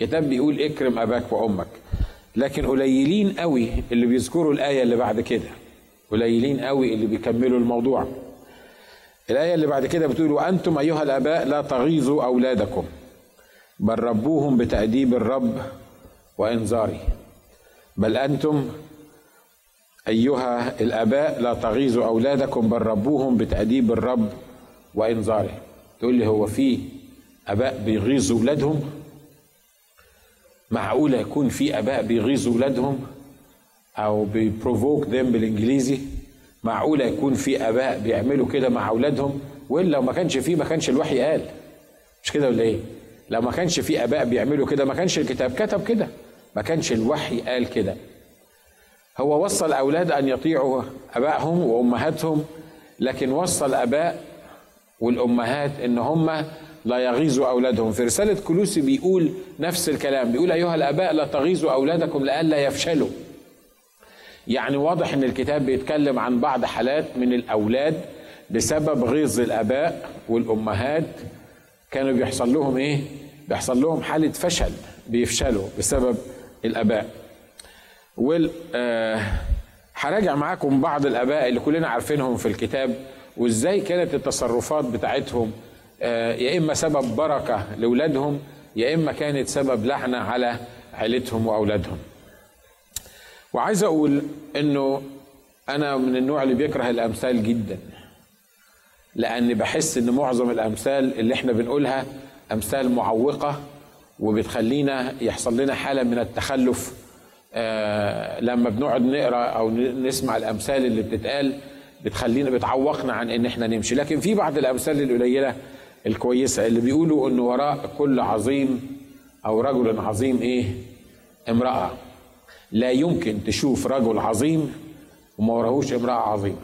كتاب بيقول اكرم اباك وامك. لكن قليلين قوي اللي بيذكروا الآية اللي بعد كده. قليلين قوي اللي بيكملوا الموضوع. الآية اللي بعد كده بتقول وأنتم أيها الآباء لا تغيظوا أولادكم. بل ربوهم بتأديب الرب وإنذاره. بل أنتم أيها الآباء لا تغيظوا أولادكم. بل ربوهم بتأديب الرب وإنذاره. تقول لي هو في آباء بيغيظوا أولادهم؟ معقوله يكون في أباء بيغيظوا اولادهم أو بيبروفوك ذم بالإنجليزي. معقوله يكون في أباء بيعملوا كده مع اولادهم وإلا لو ما كانش فيه ما كانش الوحي قال. مش كده ولا إيه؟ لو ما كانش في أباء بيعملوا كده ما كانش الكتاب كتب كده. ما كانش الوحي قال كده. هو وصى الاولاد أن يطيعوا أبائهم وأمهاتهم لكن وصى الاباء والأمهات إن هم لا يغيظوا أولادهم. في رسالة كلوسي بيقول نفس الكلام بيقول أيها الأباء لا تغيظوا أولادكم لئلا يفشلوا. يعني واضح إن الكتاب بيتكلم عن بعض حالات من الأولاد بسبب غيظ الأباء والأمهات. كانوا بيحصل لهم إيه؟ بيحصل لهم حالة فشل بيفشلوا بسبب الأباء. وال آه هراجع معاكم بعض الأباء اللي كلنا عارفينهم في الكتاب وإزاي كانت التصرفات بتاعتهم يا إما سبب بركة لأولادهم يا إما كانت سبب لعنه على عيلتهم وأولادهم. وعايز أقول إنه أنا من النوع اللي بيكره الأمثال جدا لأن بحس إن معظم الأمثال اللي إحنا بنقولها أمثال معوقة وبتخلينا يحصل لنا حالة من التخلف. آه لما بنقعد نقرأ أو نسمع الأمثال اللي بتتقال بتخلينا بتعوقنا عن إن إحنا نمشي. لكن في بعض الأمثال القليلة الكويسة اللي بيقولوا إن وراء كل عظيم أو رجل عظيم إيه؟ امرأة. لا يمكن تشوف رجل عظيم وما وراهوش امرأة عظيمة.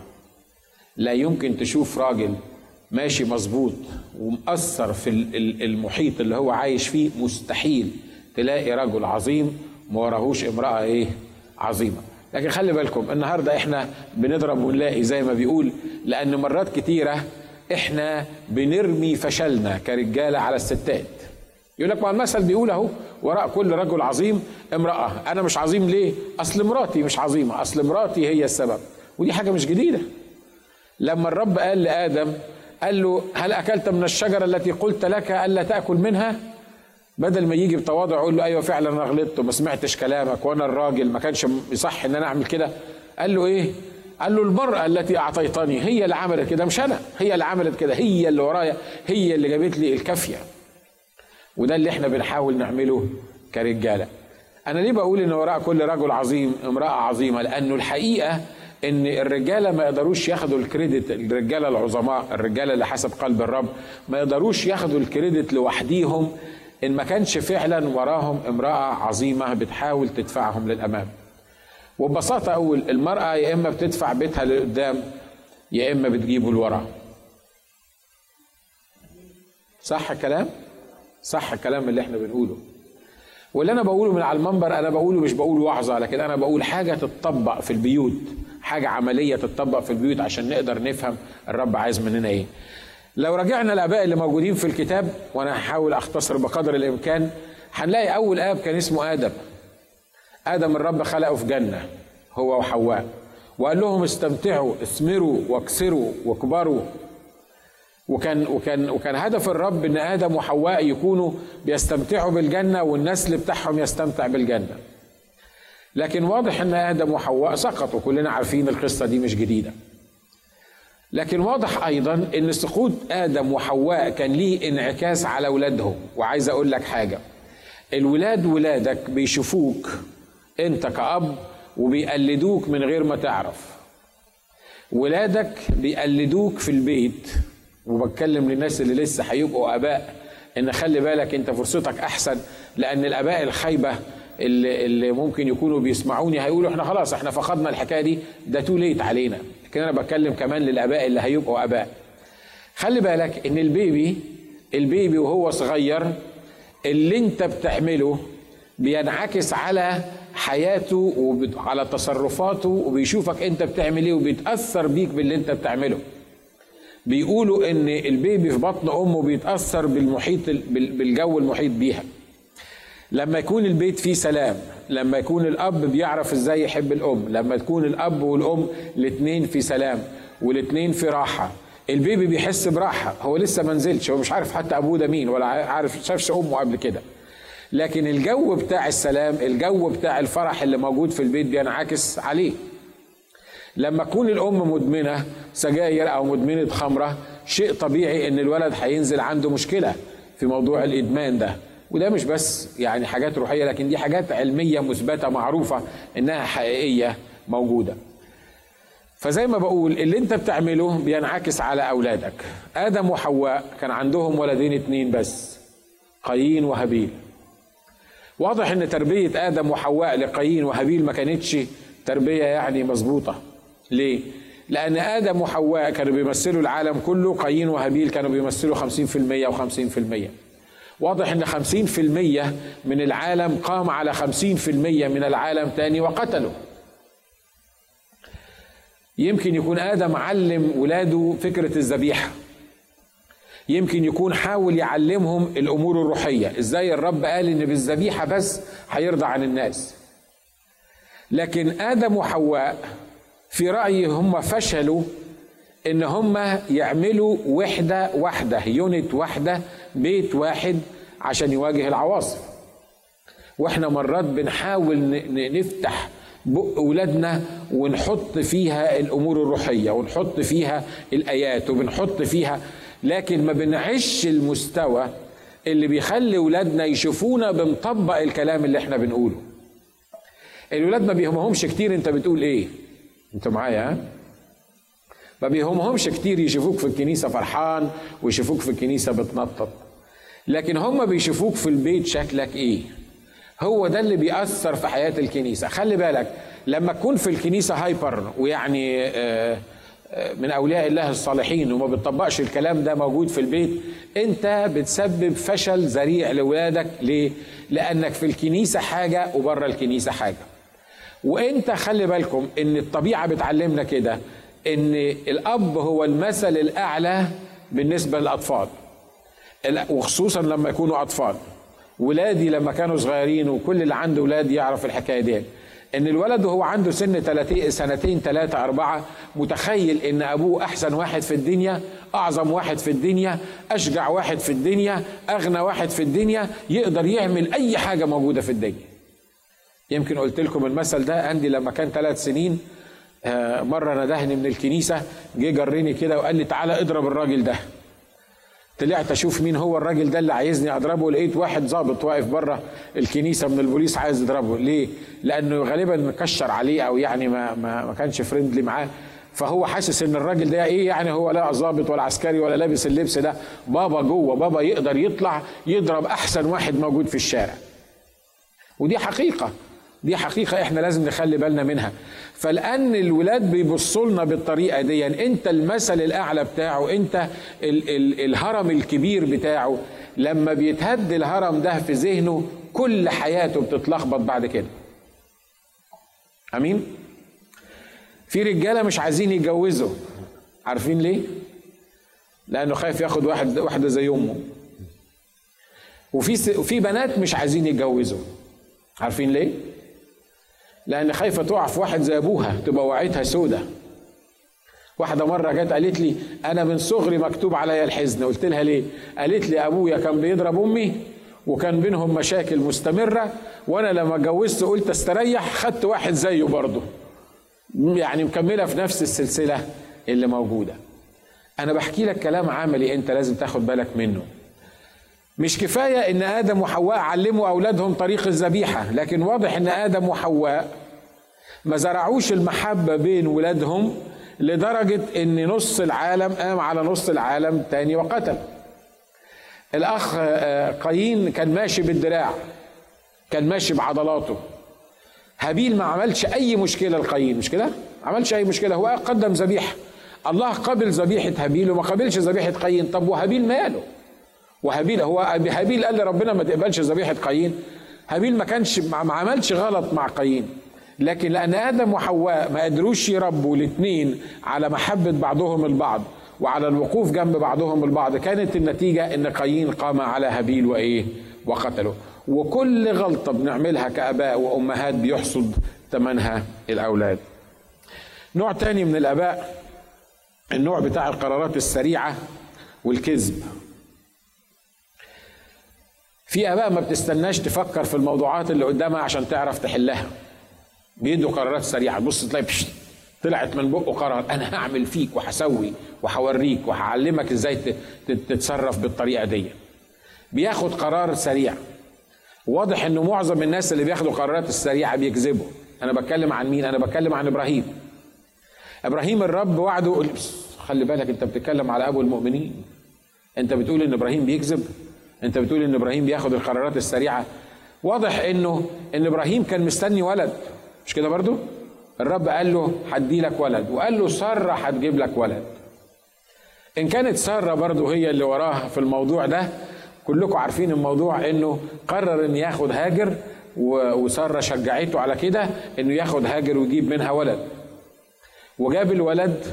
لا يمكن تشوف راجل ماشي مظبوط ومأثر في المحيط اللي هو عايش فيه مستحيل تلاقي رجل عظيم ما وراهوش امرأة إيه؟ عظيمة. لكن خلي بالكم النهاردة إحنا بنضرب ونلاقي زي ما بيقول لأن مرات كتيرة إحنا بنرمي فشلنا كرجالة على الستات. يقول لك ما المثل بيقول أهو وراء كل رجل عظيم امرأة. أنا مش عظيم ليه؟ أصل مراتي مش عظيمة أصل مراتي هي السبب. ودي حاجة مش جديدة. لما الرب قال لآدم قال له هل أكلت من الشجرة التي قلت لك ألا تأكل منها؟ بدل ما يجي بتواضع يقول له أيوة فعلا أنا غلطت وما سمعتش كلامك وأنا الراجل ما كانش يصح إن أنا أعمل كده. قال له إيه؟ قال له المرأة التي أعطيتني هي اللي عملت كده مش أنا هي اللي عملت كده هي اللي ورايا هي اللي جابت لي الكافية. وده اللي إحنا بنحاول نعمله كرجالة. أنا ليه بقول إن وراء كل رجل عظيم امرأة عظيمة؟ لأنه الحقيقة إن الرجالة ما يقدروش ياخدوا الكريدت الرجالة العظماء الرجالة اللي حسب قلب الرب ما يقدروش ياخدوا الكريدت لوحديهم إن ما كانش فعلا وراهم امرأة عظيمة بتحاول تدفعهم للأمام. وببساطة أقول المرأة يا إما بتدفع بيتها لقدام يا إما بتجيبه لورا. صح الكلام صح الكلام اللي إحنا بنقوله. واللي أنا بقوله من على المنبر أنا بقوله مش بقول وعظة لكن أنا بقول حاجة تتطبق في البيوت حاجة عملية تتطبق في البيوت عشان نقدر نفهم الرب عايز مننا إيه. لو رجعنا الاباء اللي موجودين في الكتاب وأنا هحاول أختصر بقدر الإمكان هنلاقي أول آب كان اسمه آدم. آدم الرب خلقه في جنة هو وحواء وقال لهم استمتعوا اثمروا واكسروا واكبروا وكان وكان وكان هدف الرب إن آدم وحواء يكونوا بيستمتعوا بالجنة والنسل بتاعهم يستمتع بالجنة. لكن واضح إن آدم وحواء سقطوا كلنا عارفين القصة دي مش جديدة. لكن واضح أيضا إن سقوط آدم وحواء كان ليه انعكاس على اولادهم وعايز أقول لك حاجة. الولاد ولادك بيشوفوك انت كأب وبيقلدوك من غير ما تعرف. ولادك بيقلدوك في البيت. وبتكلم للناس اللي لسه هيبقوا آباء إن خلي بالك أنت فرصتك أحسن لأن الآباء الخايبة اللي, اللي ممكن يكونوا بيسمعوني هيقولوا إحنا خلاص إحنا فقدنا الحكاية دي ده too late علينا. لكن أنا بتكلم كمان للآباء اللي هيبقوا آباء. خلي بالك إن ال baby ال baby وهو صغير اللي أنت بتعمله بينعكس على حياته وعلى تصرفاته وبيشوفك انت بتعمل إيه وبيتأثر بيك باللي انت بتعمله. بيقولوا ان البيبي في بطن امه بيتأثر بالمحيط بالجو المحيط بيها. لما يكون البيت فيه سلام لما يكون الأب بيعرف إزاي يحب الأم لما تكون الأب والأم الاثنين في سلام والاثنين في راحة البيبي بيحس براحة. هو لسه ما نزلش هو مش عارف حتى أبوه ده مين ولا عارف شافش أمه قبل كده. لكن الجو بتاع السلام الجو بتاع الفرح اللي موجود في البيت بينعكس عليه. لما تكون الأم مدمنة سجاير أو مدمنة خمرة شيء طبيعي إن الولد هينزل عنده مشكلة في موضوع الإدمان ده. وده مش بس يعني حاجات روحية لكن دي حاجات علمية مثبتة معروفة إنها حقيقية موجودة. فزي ما بقول اللي أنت بتعمله بينعكس على أولادك. آدم وحواء كان عندهم ولدين اتنين بس قايين وهابيل. واضح إن تربية آدم وحواء لقايين وهابيل ما كانتش تربية يعني مظبوطة. ليه؟ لأن آدم وحواء كانوا بيمثلوا العالم كله قايين وهابيل كانوا بيمثلوا 50% و50% واضح إن 50% من العالم قام على 50% من العالم تاني وقتله يمكن يكون آدم علم ولاده فكرة الذبيحة. يمكن يكون حاول يعلمهم الأمور الروحية. إزاي الرب قال إن بالذبيحة بس هيرضى عن الناس. لكن آدم وحواء في رايي هم فشلوا إن هم يعملوا وحدة واحدة يونت واحدة بيت واحد عشان يواجه العواصف. وإحنا مرات بنحاول نفتح بق ولادنا ونحط فيها الأمور الروحية ونحط فيها الآيات وبنحط فيها لكن ما بنعيش المستوى اللي بيخلي ولادنا يشوفونا بنطبق الكلام اللي إحنا بنقوله. الولاد ما بيهمهمش كتير انت بتقول إيه. أنتوا معايا؟ ها ما بيهمهمش كتير يشوفوك في الكنيسة فرحان ويشوفوك في الكنيسة بتنطط. لكن هم بيشوفوك في البيت شكلك إيه. هو ده اللي بيأثر في حياة الكنيسة. خلي بالك لما تكون في الكنيسة هايبر ويعني آه، من أولياء الله الصالحين وما بتطبقش الكلام ده موجود في البيت أنت بتسبب فشل ذريع لولادك. ليه؟ لأنك في الكنيسة حاجة وبره الكنيسة حاجة. وأنت خلي بالكم إن الطبيعة بتعلمنا كده إن الأب هو المثل الأعلى بالنسبة للأطفال. وخصوصا لما يكونوا أطفال. ولادي لما كانوا صغيرين وكل اللي عنده ولاد يعرف الحكاية دي إن الولد وهو عنده سن سنتين ثلاثة أربعة متخيل إن أبوه أحسن واحد في الدنيا أعظم واحد في الدنيا أشجع واحد في الدنيا أغنى واحد في الدنيا يقدر يعمل أي حاجة موجودة في الدنيا. يمكن قلت لكم المثل ده عندي لما كان ثلاث سنين آه، مرة ندهني من الكنيسة جه جرني كده وقال لي تعالى اضرب الراجل ده. طلعت أشوف مين هو الراجل ده اللي عايزني أضربه لقيت واحد ظابط واقف بره الكنيسة من البوليس عايز يضربه. ليه؟ لأنه غالبا مكشر عليه أو يعني ما ما, ما كانش فريندلي معاه. فهو حاسس إن الراجل ده إيه؟ يعني هو لا ظابط ولا عسكري ولا لابس اللبس ده. بابا جوه بابا يقدر يطلع يضرب أحسن واحد موجود في الشارع. ودي حقيقة. دي حقيقة إحنا لازم نخلي بالنا منها. فلأن الولاد بيبصوا لنا بالطريقة دي يعني أنت المثل الأعلى بتاعه أنت ال ال الهرم الكبير بتاعه لما بيتهد الهرم ده في ذهنه كل حياته بتتلخبط بعد كده. أمين؟ في رجالة مش عايزين يتجوزوا. عارفين ليه؟ لأنه خايف ياخد واحد واحدة زي أمه. وفي وفي بنات مش عايزين يتجوزوا. عارفين ليه؟ لأن خايفة تقع في واحد زي أبوها تبقى وعيتها سودة. واحدة مرة جت قالت لي أنا من صغري مكتوب عليا الحزن. قلت لها ليه؟ قالت لي أبويا كان بيضرب أمي وكان بينهم مشاكل مستمرة وأنا لما اتجوزت قلت استريح خدت واحد زيه برضه. يعني مكملة في نفس السلسلة اللي موجودة. أنا بحكي لك كلام عملي أنت لازم تاخد بالك منه. مش كفاية إن آدم وحواء علموا أولادهم طريق الذبيحة لكن واضح إن آدم وحواء ما زرعوش المحبة بين ولادهم لدرجة إن نص العالم قام على نص العالم تاني وقتل الأخ آه، قايين كان ماشي بالدراع كان ماشي بعضلاته هابيل ما عملش أي مشكلة لقايين مش كده؟ عملش أي مشكلة هو قدم ذبيحة الله قبل ذبيحة هابيل وما قبلش ذبيحة قايين طب وهابيل ماله؟ وهابيل هو هابيل قال لربنا ما تقبلش ذبيحة قايين. هابيل ما كانش ما عملش غلط مع قايين. لكن لأن آدم وحواء ما قدروش يربوا الاثنين على محبة بعضهم البعض وعلى الوقوف جنب بعضهم البعض كانت النتيجة إن قايين قام على هابيل وإيه؟ وقتله. وكل غلطة بنعملها كآباء وأمهات بيحصد ثمنها الأولاد. نوع تاني من الآباء النوع بتاع القرارات السريعة والكذب. في آباء ما بتستناش تفكر في الموضوعات اللي قدامها عشان تعرف تحلها. بيدوا قرارات سريعة. تبص تلاقي طلعت من بقه قرار أنا هعمل فيك وهسوي وهوريك وهعلمك إزاي تتصرف بالطريقة دي. بياخد قرار سريع. واضح إنه معظم الناس اللي بياخدوا قرارات السريعة بيكذبوا. أنا بتكلم عن مين؟ أنا بتكلم عن إبراهيم. إبراهيم الرب وعده خلي بالك أنت بتتكلم على أبو المؤمنين. أنت بتقول إن إبراهيم بيكذب؟ انت بتقول ان إبراهيم بياخد القرارات السريعة. واضح انه ان إبراهيم كان مستني ولد. مش كده برضو؟ الرب قال له هدي لك ولد وقال له سارة هتجيب لك ولد. ان كانت سارة برضو هي اللي وراها في الموضوع ده كلكم عارفين الموضوع انه قرر ان ياخد هاجر وسارة شجعته على كده انه ياخد هاجر ويجيب منها ولد. وجاب الولد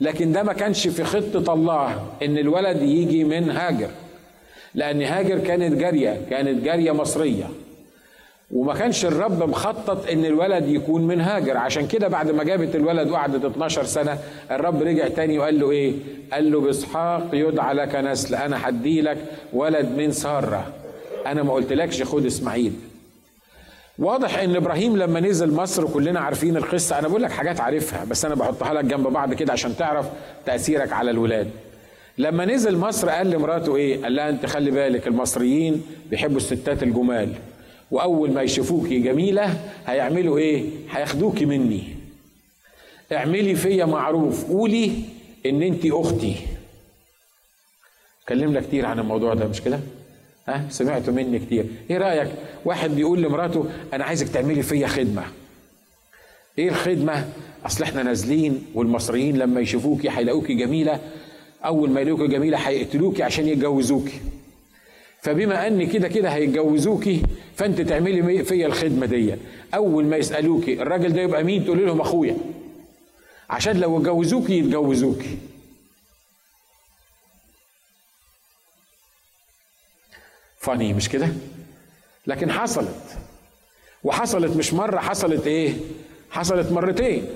لكن ده ما كانش في خطة الله ان الولد يجي من هاجر. لأن هاجر كانت جاريه كانت جاريه مصريه. وما كانش الرب مخطط إن الولد يكون من هاجر. عشان كده بعد ما جابت الولد وقعدت 12 سنة الرب رجع تاني وقال له إيه؟ قال له بإسحاق يدعى لك نسل أنا هدي لك ولد من سارة. أنا ما قلتلكش خد إسماعيل. واضح إن إبراهيم لما نزل مصر كلنا عارفين القصة. أنا بقول لك حاجات عارفها بس أنا بحطها لك جنب بعض كده عشان تعرف تأثيرك على الولاد. لما نزل مصر قال لمراته إيه؟ قال لها أنت خلي بالك المصريين بيحبوا الستات الجمال وأول ما يشوفوكي جميلة هيعملوا إيه؟ هياخدوكي مني. اعملي فيا معروف قولي إن أنت أختي. اتكلمنا كتير عن الموضوع ده مش كده؟ ها؟ سمعتوا مني كتير. إيه رأيك؟ واحد بيقول لمراته أنا عايزك تعملي فيا خدمة. إيه الخدمة؟ أصل إحنا نازلين والمصريين لما يشوفوكي هيلاقوكي جميلة أول ما يلاقوكي جميلة هيقتلوكي عشان يتجوزوكي فبما أن كده كده هيتجوزوكي فأنت تعملي فيا الخدمة دي. أول ما يسالوكي الراجل ده يبقى مين؟ تقولي لهم أخويا. عشان لو اتجوزوكي يتجوزوكي فاني مش كده؟ لكن حصلت. وحصلت مش مرة حصلت إيه؟ حصلت مرتين.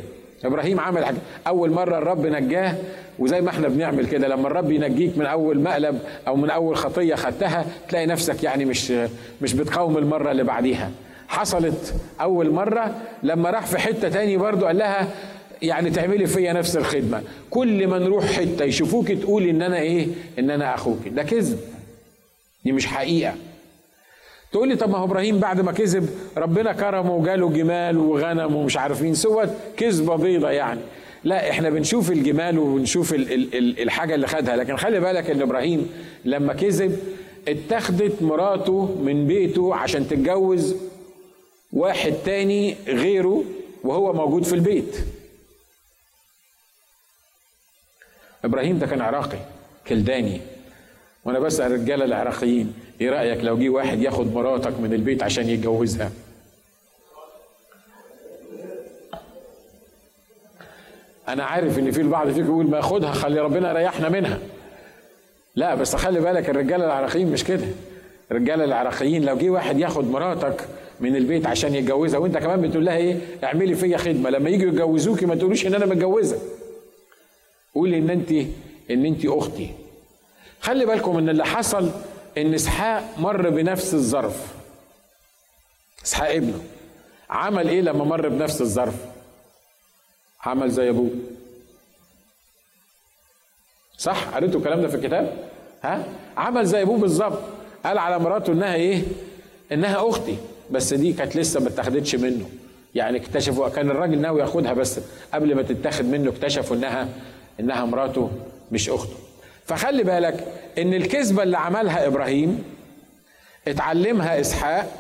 إبراهيم عمل حاجة. أول مرة الرب نجاه وزي ما إحنا بنعمل كده لما الرب ينجيك من أول مقلب أو من أول خطية خدتها تلاقي نفسك يعني مش مش بتقاوم المرة اللي بعديها. حصلت أول مرة لما راح في حتة تاني برضو قال لها يعني تعملي فيا نفس الخدمة. كل ما نروح حتة يشوفوك تقولي إن أنا إيه؟ إن أنا أخوك. ده كذب. دي مش حقيقة. تقول لي طب ما هو إبراهيم بعد ما كذب ربنا كرمه وجاله جمال وغنم ومش عارفين سوت كذبة بيضة يعني. لا إحنا بنشوف الجمال وبنشوف ال ال الحاجة اللي خدها. لكن خلي بالك إن إبراهيم لما كذب اتخذت مراته من بيته عشان تتجوز واحد تاني غيره وهو موجود في البيت. إبراهيم ده كان عراقي كلداني. وأنا بسأل الرجاله العراقيين إيه رأيك لو جه واحد ياخد مراتك من البيت عشان يتجوزها؟ أنا عارف إن في البعض فيكم يقول ما ياخدها خلي ربنا يريحنا منها. لا بس خلي بالك الرجاله العراقيين مش كده. الرجاله العراقيين لو جه واحد ياخد مراتك من البيت عشان يتجوزها وأنت كمان بتقول لها إيه؟ اعملي فيا خدمة. لما يجوا يتجوزوكي ما تقولوش إن أنا متجوزة. قولي إن انت إن انت أختي. خلي بالكم إن اللي حصل إن إسحاق مر بنفس الظرف. إسحاق ابنه. عمل إيه لما مر بنفس الظرف؟ عمل زي أبوه. صح؟ قريتوا الكلام ده في الكتاب؟ ها؟ عمل زي أبوه بالظبط. قال على مراته إنها إيه؟ إنها أختي. بس دي كانت لسه ما اتاخدتش منه. يعني اكتشفوا كان الراجل ناوي ياخدها بس قبل ما تتاخد منه اكتشفوا انها إنها مراته مش أخته. فخلي بالك إن الكذبة اللي عملها إبراهيم اتعلمها إسحاق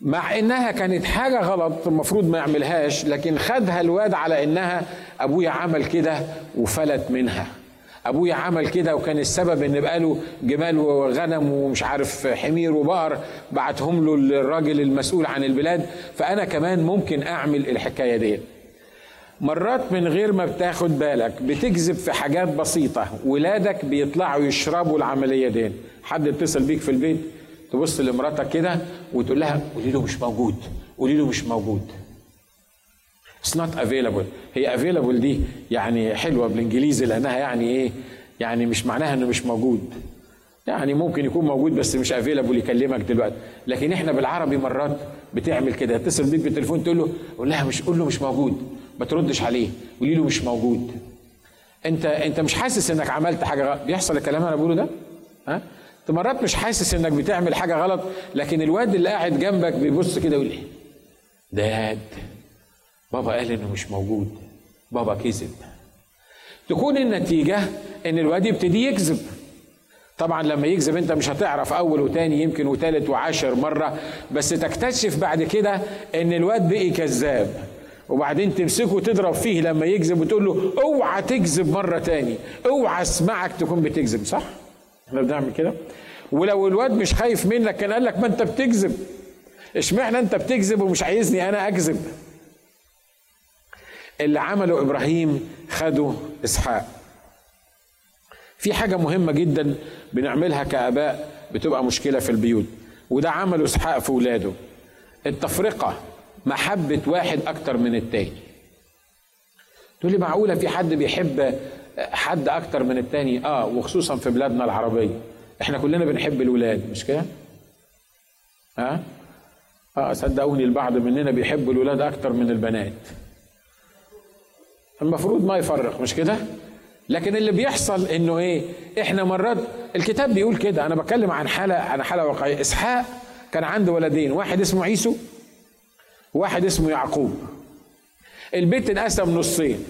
مع إنها كانت حاجة غلط المفروض ما يعملهاش لكن خدها الواد على إنها أبويا عمل كده وفلت منها. أبويا عمل كده وكان السبب إن بقاله جمال وغنم ومش عارف حمير وبقر بعتهم له الراجل المسؤول عن البلاد فأنا كمان ممكن أعمل الحكاية دي مرات من غير ما بتاخد بالك بتكذب في حاجات بسيطة ولادك بيطلعوا يشربوا العملية دي. حد اتصل بيك في البيت تبص لمراتك كده وتقول لها قولي له مش موجود قولي له مش موجود. It's not available. هي available دي يعني حلوة بالإنجليزي لأنها يعني إيه؟ يعني مش معناها إنه مش موجود. يعني ممكن يكون موجود بس مش افيلابل يكلمك دلوقتي. لكن إحنا بالعربي مرات بتعمل كده. تتصل بيك بالتليفون تقول له قول لها مش قول له مش موجود. ما تردش عليه قولي له مش موجود. انت انت مش حاسس انك عملت حاجة غلط بيحصل الكلام اللي أنا بقوله ده؟ ها؟ انت مرات مش حاسس انك بتعمل حاجة غلط لكن الواد اللي قاعد جنبك بيبص كده يقول إيه؟ داد بابا قال إنه مش موجود بابا كذب. تكون النتيجة إن الواد يبتدي يكذب. طبعا لما يكذب أنت مش هتعرف أول وتاني يمكن وتالت وعاشر مرة بس تكتشف بعد كده إن الواد بقي كذاب. وبعدين تمسكه وتضرب فيه لما يكذب وتقول له اوعى تكذب مرة تاني اوعى اسمعك تكون بتكذب صح؟ إحنا بنعمل كده. ولو الواد مش خايف منك كان قال لك ما انت بتكذب. اشمعنى انت بتكذب ومش عايزني أنا اكذب؟ اللي عمله إبراهيم خده إسحاق. في حاجة مهمة جدا بنعملها كآباء بتبقى مشكلة في البيوت. وده عمله إسحاق في ولاده. التفرقة. محبة واحد أكتر من التاني تقول لي معقولة في حد بيحب حد أكتر من التاني آه وخصوصا في بلادنا العربية إحنا كلنا بنحب الولاد مش كده؟ ها؟ آه؟ صدقوني البعض مننا بيحب الولاد أكتر من البنات المفروض ما يفرق مش كده؟ لكن اللي بيحصل إنه إيه إحنا مرات الكتاب بيقول كده أنا بتكلم عن حالة عن حالة واقعية إسحاق كان عنده ولدين واحد اسمه عيسو واحد اسمه يعقوب. البيت انقسم نصين.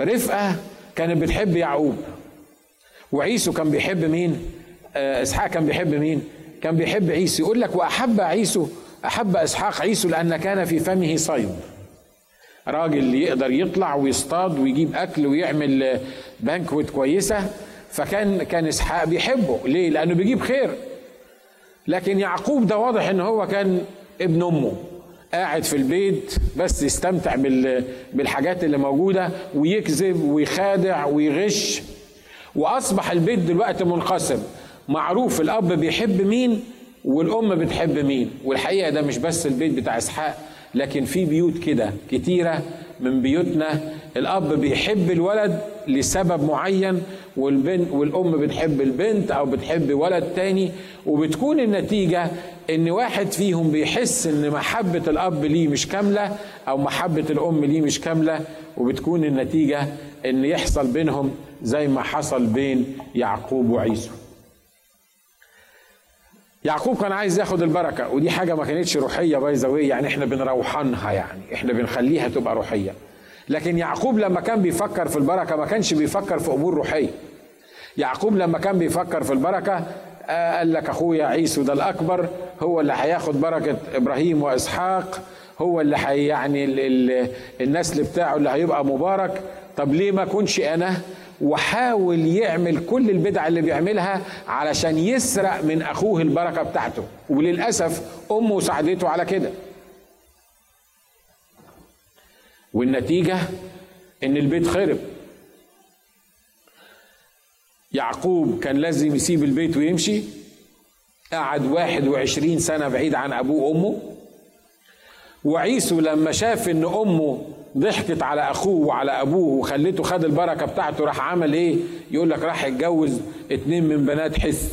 رفقة كانت بتحب يعقوب. وعيسو كان بيحب مين؟ آه إسحاق كان بيحب مين؟ كان بيحب عيسو. يقول لك وأحب عيسو أحب إسحاق عيسو لأن كان في فمه صيد. راجل يقدر يطلع ويصطاد ويجيب أكل ويعمل بانكوت كويسة. فكان كان إسحاق بيحبه. ليه؟ لأنه بيجيب خير. لكن يعقوب ده واضح إن هو كان ابن أمه. قاعد في البيت بس يستمتع بالحاجات اللي موجودة ويكذب ويخادع ويغش. وأصبح البيت دلوقتي منقسم. معروف الأب بيحب مين والأم بتحب مين. والحقيقة ده مش بس البيت بتاع إسحاق لكن في بيوت كده كتيرة من بيوتنا الأب بيحب الولد لسبب معين والبنت والأم بتحب البنت أو بتحب ولد تاني وبتكون النتيجة إن واحد فيهم بيحس إن محبة الأب ليه مش كاملة أو محبة الأم ليه مش كاملة وبتكون النتيجة إن يحصل بينهم زي ما حصل بين يعقوب وعيسو يعقوب كان عايز ياخد البركة ودي حاجة ما كانتش روحية باي يعني إحنا بنروحنها يعني إحنا بنخليها تبقى روحية. لكن يعقوب لما كان بيفكر في البركة ما كانش بيفكر في أمور روحية. يعقوب لما كان بيفكر في البركة آه قال لك أخويا عيسو ده الأكبر هو اللي هياخد بركة إبراهيم وإسحاق هو اللي حي يعني ال ال النسل بتاعه اللي هيبقى مبارك. طب ليه ما كنش أنا؟ وحاول يعمل كل البدع اللي بيعملها علشان يسرق من أخوه البركة بتاعته. وللأسف أمه ساعدته على كده. والنتيجة إن البيت خرب. يعقوب كان لازم يسيب البيت ويمشي. قعد واحد وعشرين سنة بعيد عن أبوه وأمه. وعيسو لما شاف إن أمه ضحكت على أخوه وعلى أبوه وخلته خد البركة بتاعته راح عمل إيه؟ يقول لك راح يتجوز اتنين من بنات حس.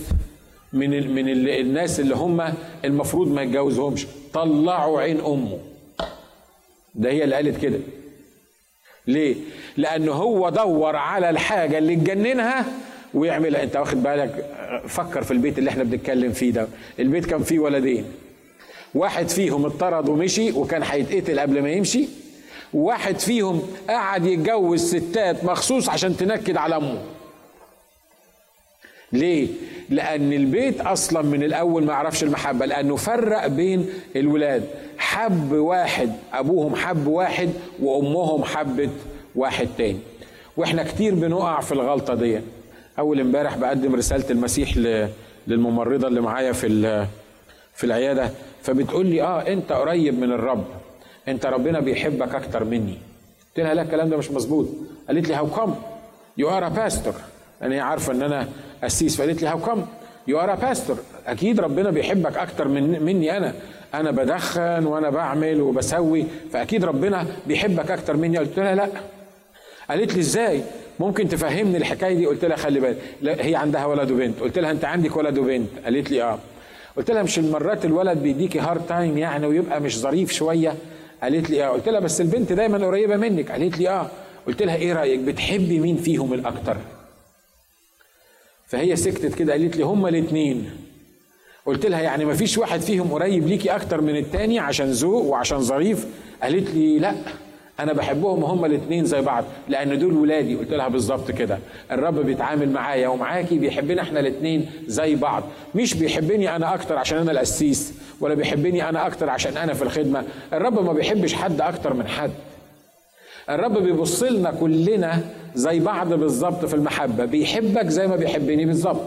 من من ال الناس اللي هم المفروض ما يتجوزهمش. طلعوا عين أمه. ده هي اللي قالت كده. ليه؟ لأن هو دور على الحاجة اللي تجننها ويعملها. أنت واخد بالك؟ فكر في البيت اللي إحنا بنتكلم فيه ده. البيت كان فيه ولدين. واحد فيهم اطرد ومشي وكان هيتقتل قبل ما يمشي. واحد فيهم قعد يتجوز ستات مخصوص عشان تنكد على أمه. ليه؟ لأن البيت أصلا من الأول ما عرفش المحبة لأنه فرق بين الولاد. حب واحد أبوهم حب واحد وأمهم حبت واحد تاني. وإحنا كتير بنقع في الغلطة دي. أول امبارح بقدم رسالة المسيح للممرضة اللي معايا في في العيادة فبتقول لي آه أنت قريب من الرب. انت ربنا بيحبك أكتر مني. قلت لها لا الكلام ده مش مظبوط. قالت لي how come you are a pastor أنا هي عارفة إن أنا قسيس فقالت لي how come you are pastor أكيد ربنا بيحبك أكتر من مني أنا. أنا بدخن وأنا بعمل وبسوي فأكيد ربنا بيحبك أكتر مني. قلت لها لا. قالت لي إزاي؟ ممكن تفهمني الحكاية دي؟ قلت لها خلي بالك. هي عندها ولد وبنت. قلت لها أنت عندك ولد وبنت؟ قالت لي آه. قلت لها مش المرات الولد بيديكي hard time يعني ويبقى مش ظريف شوية؟ قالت لي آه. قلت لها بس البنت دايما قريبة منك. قالت لي آه. قلت لها إيه رأيك؟ بتحبي مين فيهم الأكتر؟ فهي سكتت كده. قالت لي هما الاثنين قلت لها يعني ما فيش واحد فيهم قريب ليكي أكتر من التاني عشان ذوق وعشان ظريف؟ قالت لي لا. أنا بحبهم هما الاثنين زي بعض لأن دول ولادي قلت لها بالظبط كده. الرب بيتعامل معايا ومعاكي بيحبنا إحنا الاثنين زي بعض. مش بيحبني أنا أكتر عشان أنا القسيس ولا بيحبني أنا أكتر عشان أنا في الخدمة. الرب ما بيحبش حد أكتر من حد. الرب بيبص لنا كلنا زي بعض بالظبط في المحبة. بيحبك زي ما بيحبني بالظبط.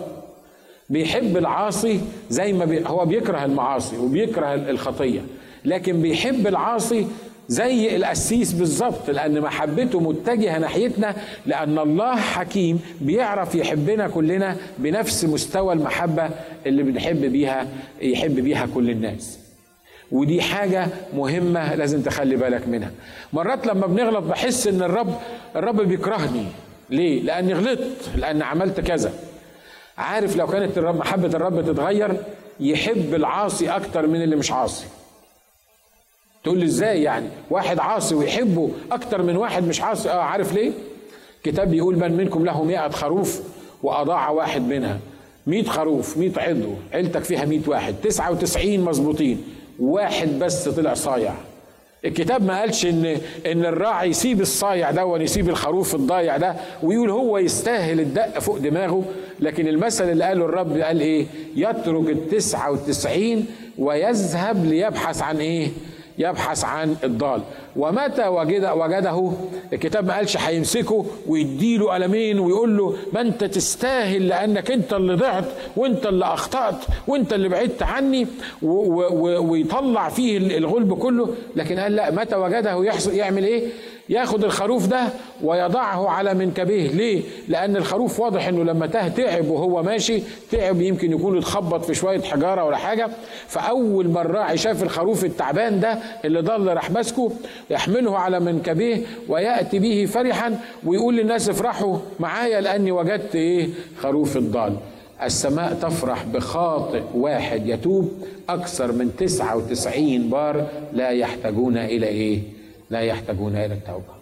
بيحب العاصي زي ما بي... هو بيكره المعاصي وبيكره الخطية. لكن بيحب العاصي زي القسيس بالظبط لأن محبته متجهة ناحيتنا لأن الله حكيم بيعرف يحبنا كلنا بنفس مستوى المحبة اللي بنحب بيها يحب بيها كل الناس. ودي حاجة مهمة لازم تخلي بالك منها. مرات لما بنغلط بحس إن الرب الرب بيكرهني. ليه؟ لأني غلطت لأن عملت كذا. عارف لو كانت الرب محبة الرب تتغير يحب العاصي أكتر من اللي مش عاصي. تقول لي إزاي يعني؟ واحد عاصي ويحبه أكتر من واحد مش عاصي. آه عارف ليه؟ كتاب بيقول من منكم له مئة خروف وأضاع واحد منها. مئة خروف مئة عضو عيلتك فيها مئة واحد. تسعة وتسعين مظبوطين. واحد بس طلع صايع. الكتاب ما قالش إن إن الراعي يسيب الصايع ده ويسيب الخروف الضايع ده ويقول هو يستاهل الدق فوق دماغه. لكن المثل اللي قاله الرب قال إيه؟ يترك التسعة وتسعين ويذهب ليبحث عن إيه؟ يبحث عن الضال. ومتى وجد وجده؟ الكتاب ما قالش هيمسكه ويديله قلمين ويقول له ما انت تستاهل لأنك انت اللي ضعت وانت اللي أخطأت وانت اللي بعدت عني ويطلع فيه الغلب كله. لكن قال لا متى وجده يحصل يعمل إيه؟ ياخد الخروف ده ويضعه على منكبيه. ليه؟ لأن الخروف واضح إنه لما تاه تعب وهو ماشي تعب يمكن يكون اتخبط في شوية حجارة ولا حاجة. فأول ما الراعي شاف الخروف التعبان ده اللي ضل راح ماسكه يحمله على منكبيه ويأتي به فرحا ويقول للناس افرحوا معايا لأني وجدت إيه؟ خروف الضال. السماء تفرح بخاطئ واحد يتوب أكثر من تسعة وتسعين بار لا يحتاجون إلى إيه؟ لا يحتاجون إلى التوبة.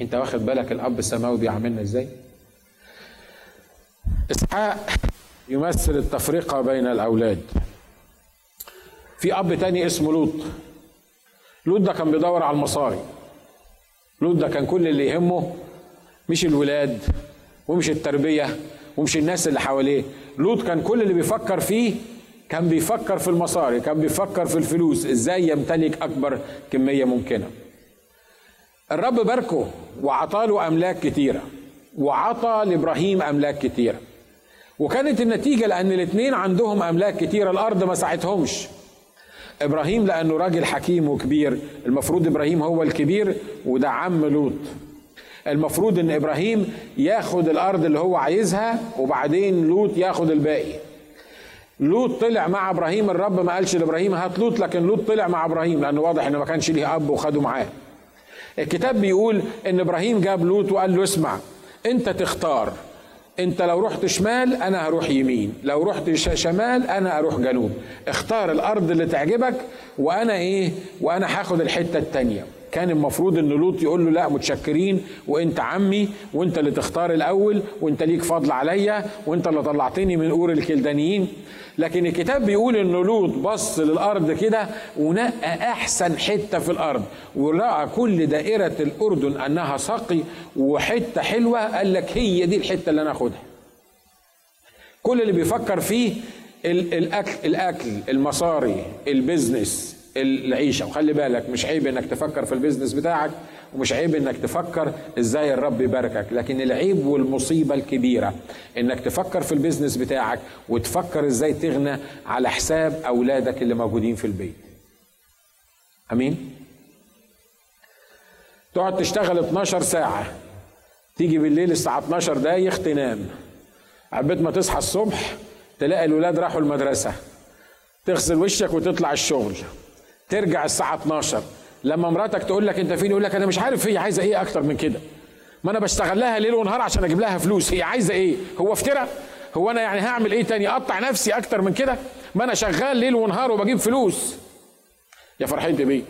أنت واخد بالك الأب السماوي بيعاملنا إزاي؟ إسحاق يمثل التفرقة بين الأولاد. في أب تاني اسمه لوط. لوط ده كان بيدور على المصاري. لوط ده كان كل اللي يهمه مش الولاد ومش التربية ومش الناس اللي حواليه. لوط كان كل اللي بيفكر فيه كان بيفكر في المصاري كان بيفكر في الفلوس إزاي يمتلك أكبر كمية ممكنة. الرب باركه وعطاله أملاك كتيرة وعطى لإبراهيم أملاك كتيرة. وكانت النتيجة لأن الاثنين عندهم أملاك كتيرة الأرض ما ساعتهمش إبراهيم لأنه راجل حكيم وكبير المفروض إبراهيم هو الكبير وده عم لوط. المفروض إن إبراهيم ياخد الأرض اللي هو عايزها وبعدين لوط ياخد الباقي. لوط طلع مع إبراهيم الرب ما قالش لإبراهيم هات لوط لكن لوط طلع مع إبراهيم لأنه واضح إنه ما كانش ليه أب وخده معاه. الكتاب بيقول إن إبراهيم جاب لوط وقال له اسمع أنت تختار. أنت لو رحت شمال أنا هروح يمين لو رحت شمال أنا أروح جنوب. اختار الأرض اللي تعجبك وأنا إيه؟ وأنا هاخد الحتة التانية. كان المفروض إن لوط يقول له لا متشكرين وأنت عمي وأنت اللي تختار الأول وأنت ليك فضل عليا وأنت اللي طلعتني من أور الكلدانيين. لكن الكتاب بيقول إن لوط بص للأرض كده ونقى أحسن حتة في الأرض ولقى كل دائرة الأردن أنها سقي وحتة حلوة قال لك هي دي الحتة اللي أنا اخدها كل اللي بيفكر فيه الاكل الأكل المصاري ال business العيشة. وخلي بالك مش عيب إنك تفكر في ال business بتاعك ومش عيب إنك تفكر إزاي الرب يباركك. لكن العيب والمصيبة الكبيرة إنك تفكر في ال business بتاعك وتفكر إزاي تغنى على حساب أولادك اللي موجودين في البيت. آمين؟ تقعد تشتغل 12 ساعة تيجي بالليل الساعة 12 دايخ تنام. عبيت ما تصحى الصبح تلاقي الولاد راحوا المدرسة تغسل وشك وتطلع الشغل. ترجع الساعة 12 لما مراتك تقول لك انت فين يقول لك أنا مش عارف هي عايزة إيه أكتر من كده. ما أنا بشتغل لها ليل ونهار عشان أجيب لها فلوس. هي عايزة إيه؟ هو افترى هو أنا يعني هعمل إيه تاني؟ اقطع نفسي أكتر من كده؟ ما أنا شغال ليل ونهار وبجيب فلوس. يا فرحتي بيك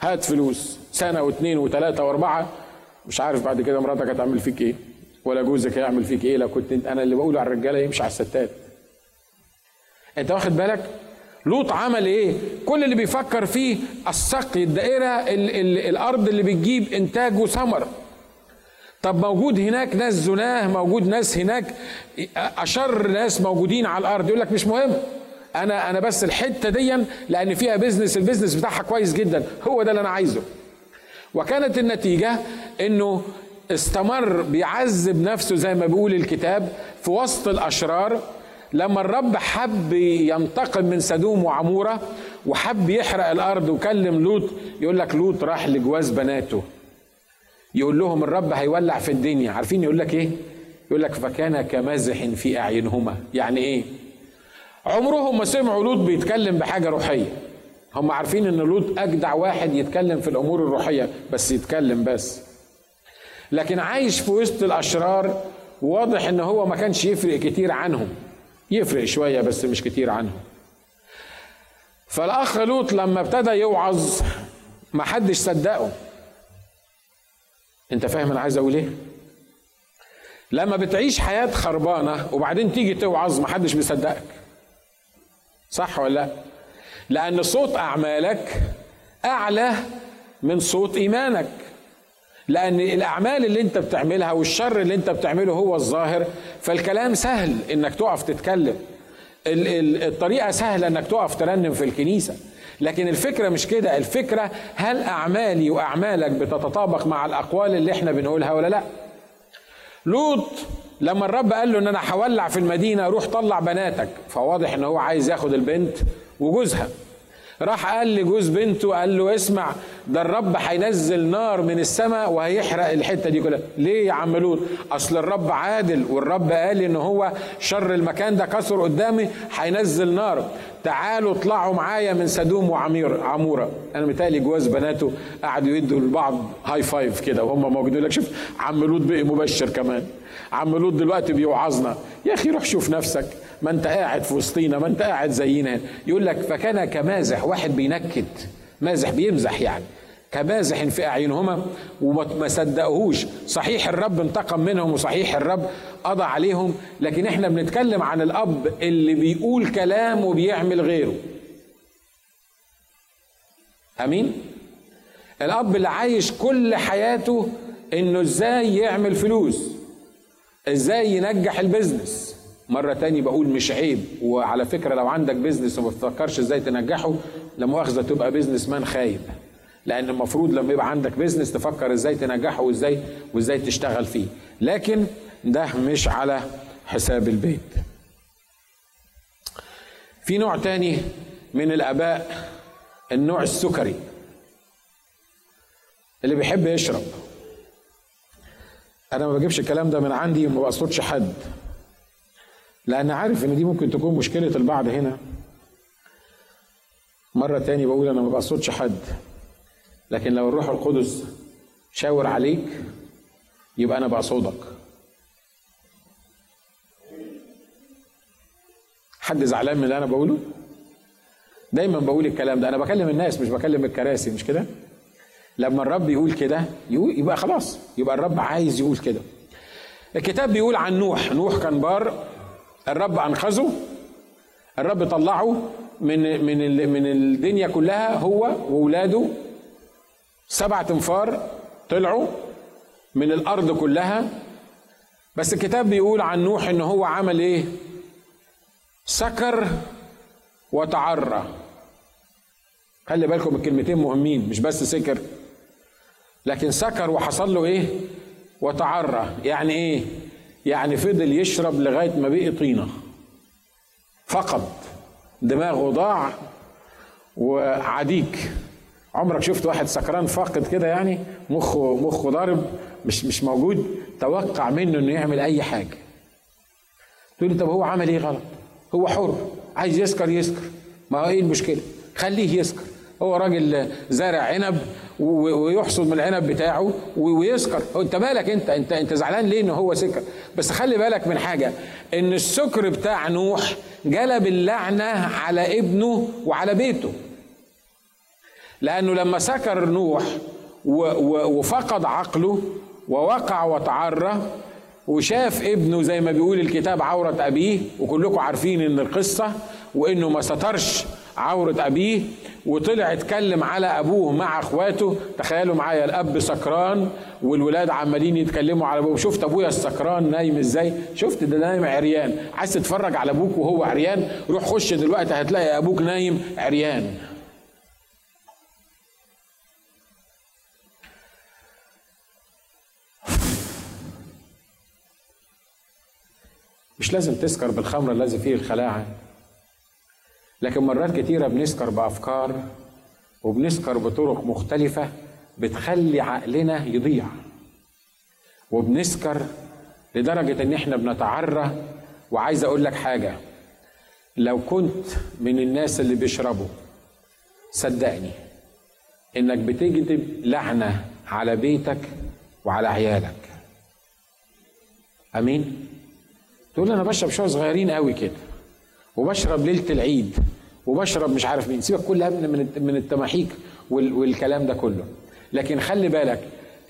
هات فلوس. سنة واثنين وثلاثة واربعة. مش عارف بعد كده مراتك هتعمل فيك إيه ولا جوزك هيعمل فيك إيه. لو كنت أنا اللي بقوله على الرجالة يمشي على الستات. أنت واخد بالك؟ لوط عمل إيه؟ كل اللي بيفكر فيه السقي الدائرة ال ال الأرض اللي بتجيب انتاج وثمر طب موجود هناك ناس زناة موجود ناس هناك أشر ناس موجودين على الأرض يقول لك مش مهم. أنا أنا بس الحتة دي لأن فيها business ال business بتاعها كويس جدا. هو ده اللي أنا عايزه. وكانت النتيجة إنه استمر بيعذب نفسه زي ما بيقول الكتاب في وسط الأشرار. لما الرب حب ينتقم من سدوم وعمورة وحب يحرق الأرض وكلم لوط يقول لك لوط راح لجواز بناته. يقول لهم الرب هيولع في الدنيا. عارفين يقول لك إيه؟ يقول لك فكان كمازح في أعينهما. يعني إيه؟ عمرهم ما سمعوا لوط بيتكلم بحاجة روحية. هم عارفين إن لوط أجدع واحد يتكلم في الأمور الروحية بس يتكلم بس. لكن عايش في وسط الأشرار واضح إن هو ما كانش يفرق كتير عنهم. يفرق شوية بس مش كتير عنهم فالأخ لوط لما ابتدى يوعظ ما حدش صدقه. انت فاهم أنا عايز أقول إيه؟ لما بتعيش حياة خربانة وبعدين تيجي توعظ ما حدش بيصدقك. صح ولا لا؟ لأن صوت أعمالك أعلى من صوت إيمانك. لأن الأعمال اللي أنت بتعملها والشر اللي أنت بتعمله هو الظاهر فالكلام سهل إنك تقف تتكلم. الطريقة سهلة إنك تقف ترنم في الكنيسة. لكن الفكرة مش كده. الفكرة هل أعمالي وأعمالك بتتطابق مع الأقوال اللي إحنا بنقولها ولا لأ؟ لوط لما الرب قال له إن أنا هولع في المدينة روح طلع بناتك. فواضح إن هو عايز ياخد البنت وجوزها. راح قال لجوز بنته قال له اسمع ده الرب هينزل نار من السماء وهيحرق الحتة دي كلها. ليه يا عم لوط؟ أصل الرب عادل والرب قال إن هو شر المكان ده كسر قدامي هينزل نار. تعالوا اطلعوا معايا من سدوم وعمير عمورة. أنا متهيألي جواز بناته قعدوا يدوا لبعض هاي فايف كده وهم موجودين. لك شوف عم لوط بقي مبشر كمان. عم لوط دلوقتي بيوعظنا. يا أخي روح شوف نفسك. ما أنت قاعد في وسطينا ما أنت قاعد زينا. يقول لك فكان كمازح واحد بينكد مازح بيمزح يعني. كمازح في أعينهما وما صدقوهوش صحيح الرب انتقم منهم وصحيح الرب قضى عليهم لكن إحنا بنتكلم عن الأب اللي بيقول كلام وبيعمل غيره. أمين؟ الأب اللي عايش كل حياته إنه إزاي يعمل فلوس إزاي ينجح ال business. مرة تاني بقول مش عيب وعلى فكرة لو عندك business وما بتفكرش إزاي تنجحه لا مؤاخذة تبقى businessman خايب. لأن المفروض لما يبقى عندك business تفكر إزاي تنجحه وازاي وازاي تشتغل فيه. لكن ده مش على حساب البيت. في نوع تاني من الآباء النوع السكري. اللي بيحب يشرب. أنا ما بجيبش الكلام ده من عندي وما بقصدش حد. لأن عارف إن دي ممكن تكون مشكلة البعض هنا. مرة تاني بقول أنا ما بقصدش حد. لكن لو الروح القدس شاور عليك يبقى أنا بقصدك حد زعلان من اللي أنا بقوله؟ دايما بقول الكلام ده. أنا بكلم الناس مش بكلم الكراسي مش كده؟ لما الرب يقول كده يبقى خلاص. يبقى الرب عايز يقول كده. الكتاب بيقول عن نوح. نوح كان بار. الرب أنقذه. الرب طلعه من من من الدنيا كلها هو واولاده سبعة انفار طلعوا من الأرض كلها. بس الكتاب بيقول عن نوح إن هو عمل إيه؟ سكر وتعرى. خلي بالكم الكلمتين مهمين مش بس سكر. لكن سكر وحصل له إيه؟ وتعرى. يعني إيه؟ يعني فضل يشرب لغاية ما بقي طينة. فقد. دماغه ضاع وعديك. عمرك شفت واحد سكران فاقد كده يعني؟ مخه مخه ضارب مش مش موجود. توقع منه إنه يعمل أي حاجة. تقول طب هو عمل إيه غلط؟ هو حر عايز يسكر يسكر. ما هو إيه المشكلة؟ خليه يسكر. هو راجل زارع عنب ويحصد من العنب بتاعه ويسكر. أنت مالك أنت؟ انت أنت زعلان ليه ان هو سكر؟ بس خلي بالك من حاجة إن السكر بتاع نوح جلب اللعنة على ابنه وعلى بيته. لأنه لما سكر نوح وفقد عقله ووقع وتعرى وشاف ابنه زي ما بيقول الكتاب عورة أبيه وكلكم عارفين إن القصة وإنه ما سترش عورة أبيه وطلع اتكلم على أبوه مع إخواته. تخيلوا معايا الأب سكران والولاد عمالين يتكلموا على أبوه. شفت أبويا السكران نايم إزاي؟ شفت ده نايم عريان. عايز تتفرج على أبوك وهو عريان؟ روح خش دلوقتي هتلاقي أبوك نايم عريان. مش لازم تسكر بالخمر الذي فيه الخلاعة. لكن مرات كتيرة بنسكر بأفكار وبنسكر بطرق مختلفة بتخلي عقلنا يضيع. وبنسكر لدرجة إن إحنا بنتعرى. وعايز أقول لك حاجة لو كنت من الناس اللي بيشربوا صدقني إنك بتجذب لعنة على بيتك وعلى عيالك. أمين؟ تقول أنا بشرب شوية صغيرين قوي كده وبشرب ليلة العيد وبشرب مش عارف مين سيبك كل من من التماحيك والكلام ده كله. لكن خلي بالك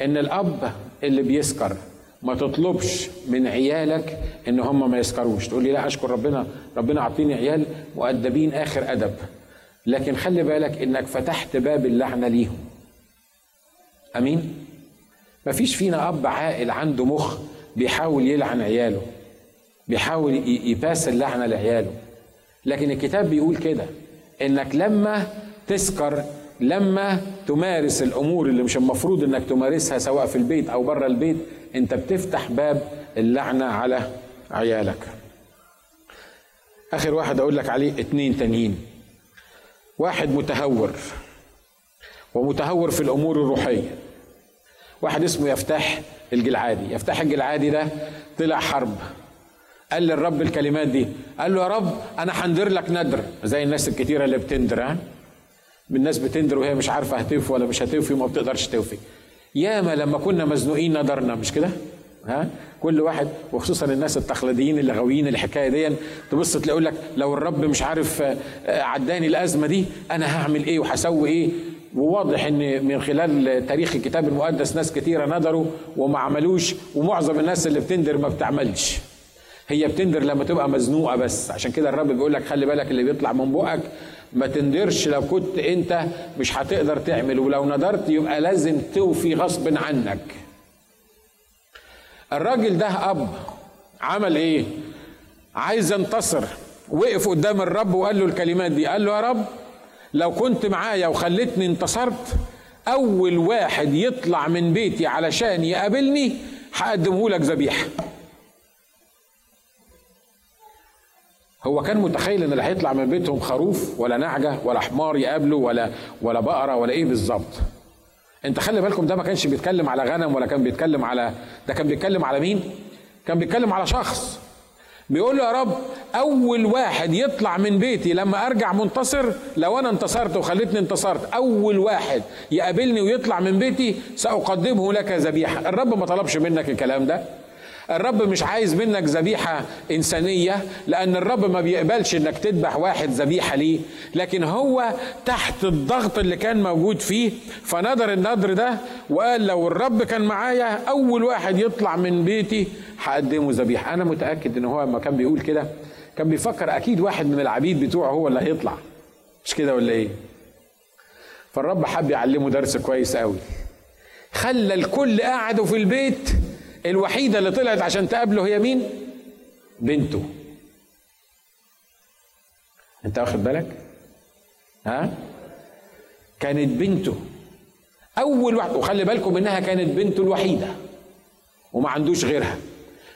إن الأب اللي بيسكر ما تطلبش من عيالك إن هم ما يسكروش. تقول لي لا أشكر ربنا ربنا أعطيني عيال مؤدبين آخر أدب. لكن خلي بالك إنك فتحت باب اللعنة ليهم. أمين؟ مفيش فينا أب عاقل عنده مخ بيحاول يلعن عياله. بيحاول يباس اللعنه لعياله. لكن الكتاب بيقول كده إنك لما تسكر لما تمارس الأمور اللي مش المفروض إنك تمارسها سواء في البيت أو بره البيت أنت بتفتح باب اللعنة على عيالك. آخر واحد أقول لك عليه اتنين تانيين. واحد متهور ومتهور في الأمور الروحية. واحد اسمه يفتح الجلعادي. يفتح الجلعادي ده طلع حرب. قال للرب الكلمات دي. قال له يا رب أنا هندر لك ندر زي الناس الكتيرة اللي بتندر ها؟ الناس بتندر وهي مش عارفة هتوفي ولا مش هتوفي وما بتقدرش توفي. ياما لما كنا مزنوقين ندرنا مش كده؟ ها؟ كل واحد وخصوصا الناس التقليديين اللي غاويين الحكاية دي تبص تلاقي لك لو الرب مش عارف آه، عداني الأزمة دي أنا هعمل إيه وهسوي إيه؟ وواضح إن من خلال تاريخ الكتاب المقدس ناس كتيرة ندروا وما عملوش ومعظم الناس اللي بتندر ما بتعملش. هي بتندر لما تبقى مزنوقة بس. عشان كده الرب بيقول لك خلي بالك اللي بيطلع من بقك ما تندرش لو كنت انت مش هتقدر تعمل ولو ندرت يبقى لازم توفي غصب عنك. الراجل ده أب عمل إيه؟ عايز ينتصر. وقف قدام الرب وقال له الكلمات دي. قال له يا رب لو كنت معايا وخلتني انتصرت أول واحد يطلع من بيتي علشان يقابلني هقدمه لك ذبيحة. هو كان متخيل إن اللي هيطلع من بيتهم خروف ولا نعجة ولا حمار يقابله ولا ولا بقرة ولا إيه بالظبط. أنت خلي بالكم ده ما كانش بيتكلم على غنم ولا كان بيتكلم على ده كان بيتكلم على مين؟ كان بيتكلم على شخص. بيقول له يا رب أول واحد يطلع من بيتي لما أرجع منتصر لو أنا انتصرت وخليتني انتصرت أول واحد يقابلني ويطلع من بيتي سأقدمه لك ذبيحة. الرب ما طلبش منك الكلام ده. الرب مش عايز منك ذبيحة إنسانية لأن الرب ما بيقبلش إنك تذبح واحد ذبيحة ليه. لكن هو تحت الضغط اللي كان موجود فيه فنظر النظر ده وقال لو الرب كان معايا أول واحد يطلع من بيتي هقدمه ذبيحة. أنا متأكد إن هو لما كان بيقول كده. كان بيفكر أكيد واحد من العبيد بتوعه هو اللي هيطلع. مش كده ولا إيه؟ فالرب حب يعلمه درس كويس قوي خلى الكل قعدوا في البيت الوحيدة اللي طلعت عشان تقابله هي مين؟ بنته انت واخد بالك؟ ها؟ كانت بنته أول واحد وخلي بالكم إنها كانت بنته الوحيدة وما عندوش غيرها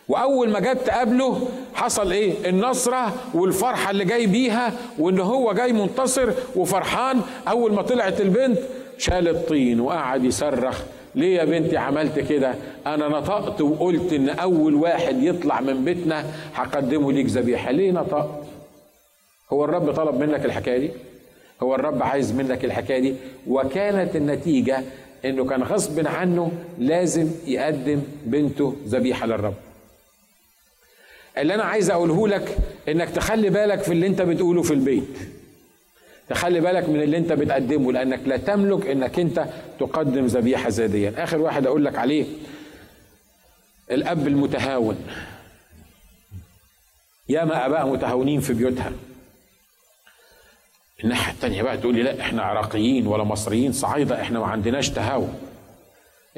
وأول ما جت تقابله حصل إيه؟ النصرة والفرحة اللي جاي بيها وإن هو جاي منتصر وفرحان أول ما طلعت البنت شال الطين وقعد يصرخ ليه يا بنتي عملت كده؟ أنا نطقت وقلت إن أول واحد يطلع من بيتنا هقدمه ليك ذبيحة. ليه نطقت؟ هو الرب طلب منك الحكاية دي؟ هو الرب عايز منك الحكاية دي؟ وكانت النتيجة إنه كان غصب عنه لازم يقدم بنته ذبيحة للرب. اللي أنا عايز أقوله لك إنك تخلي بالك في اللي أنت بتقوله في البيت. تخلي بالك من اللي انت بتقدمه لأنك لا تملك إنك انت تقدم ذبيحة زاديا. آخر واحد أقول لك عليه الأب المتهاون. ياما أباء متهاونين في بيوتها. الناحية التانية بقى تقول لي لا إحنا عراقيين ولا مصريين. صعايدة إحنا ما عندناش تهاون.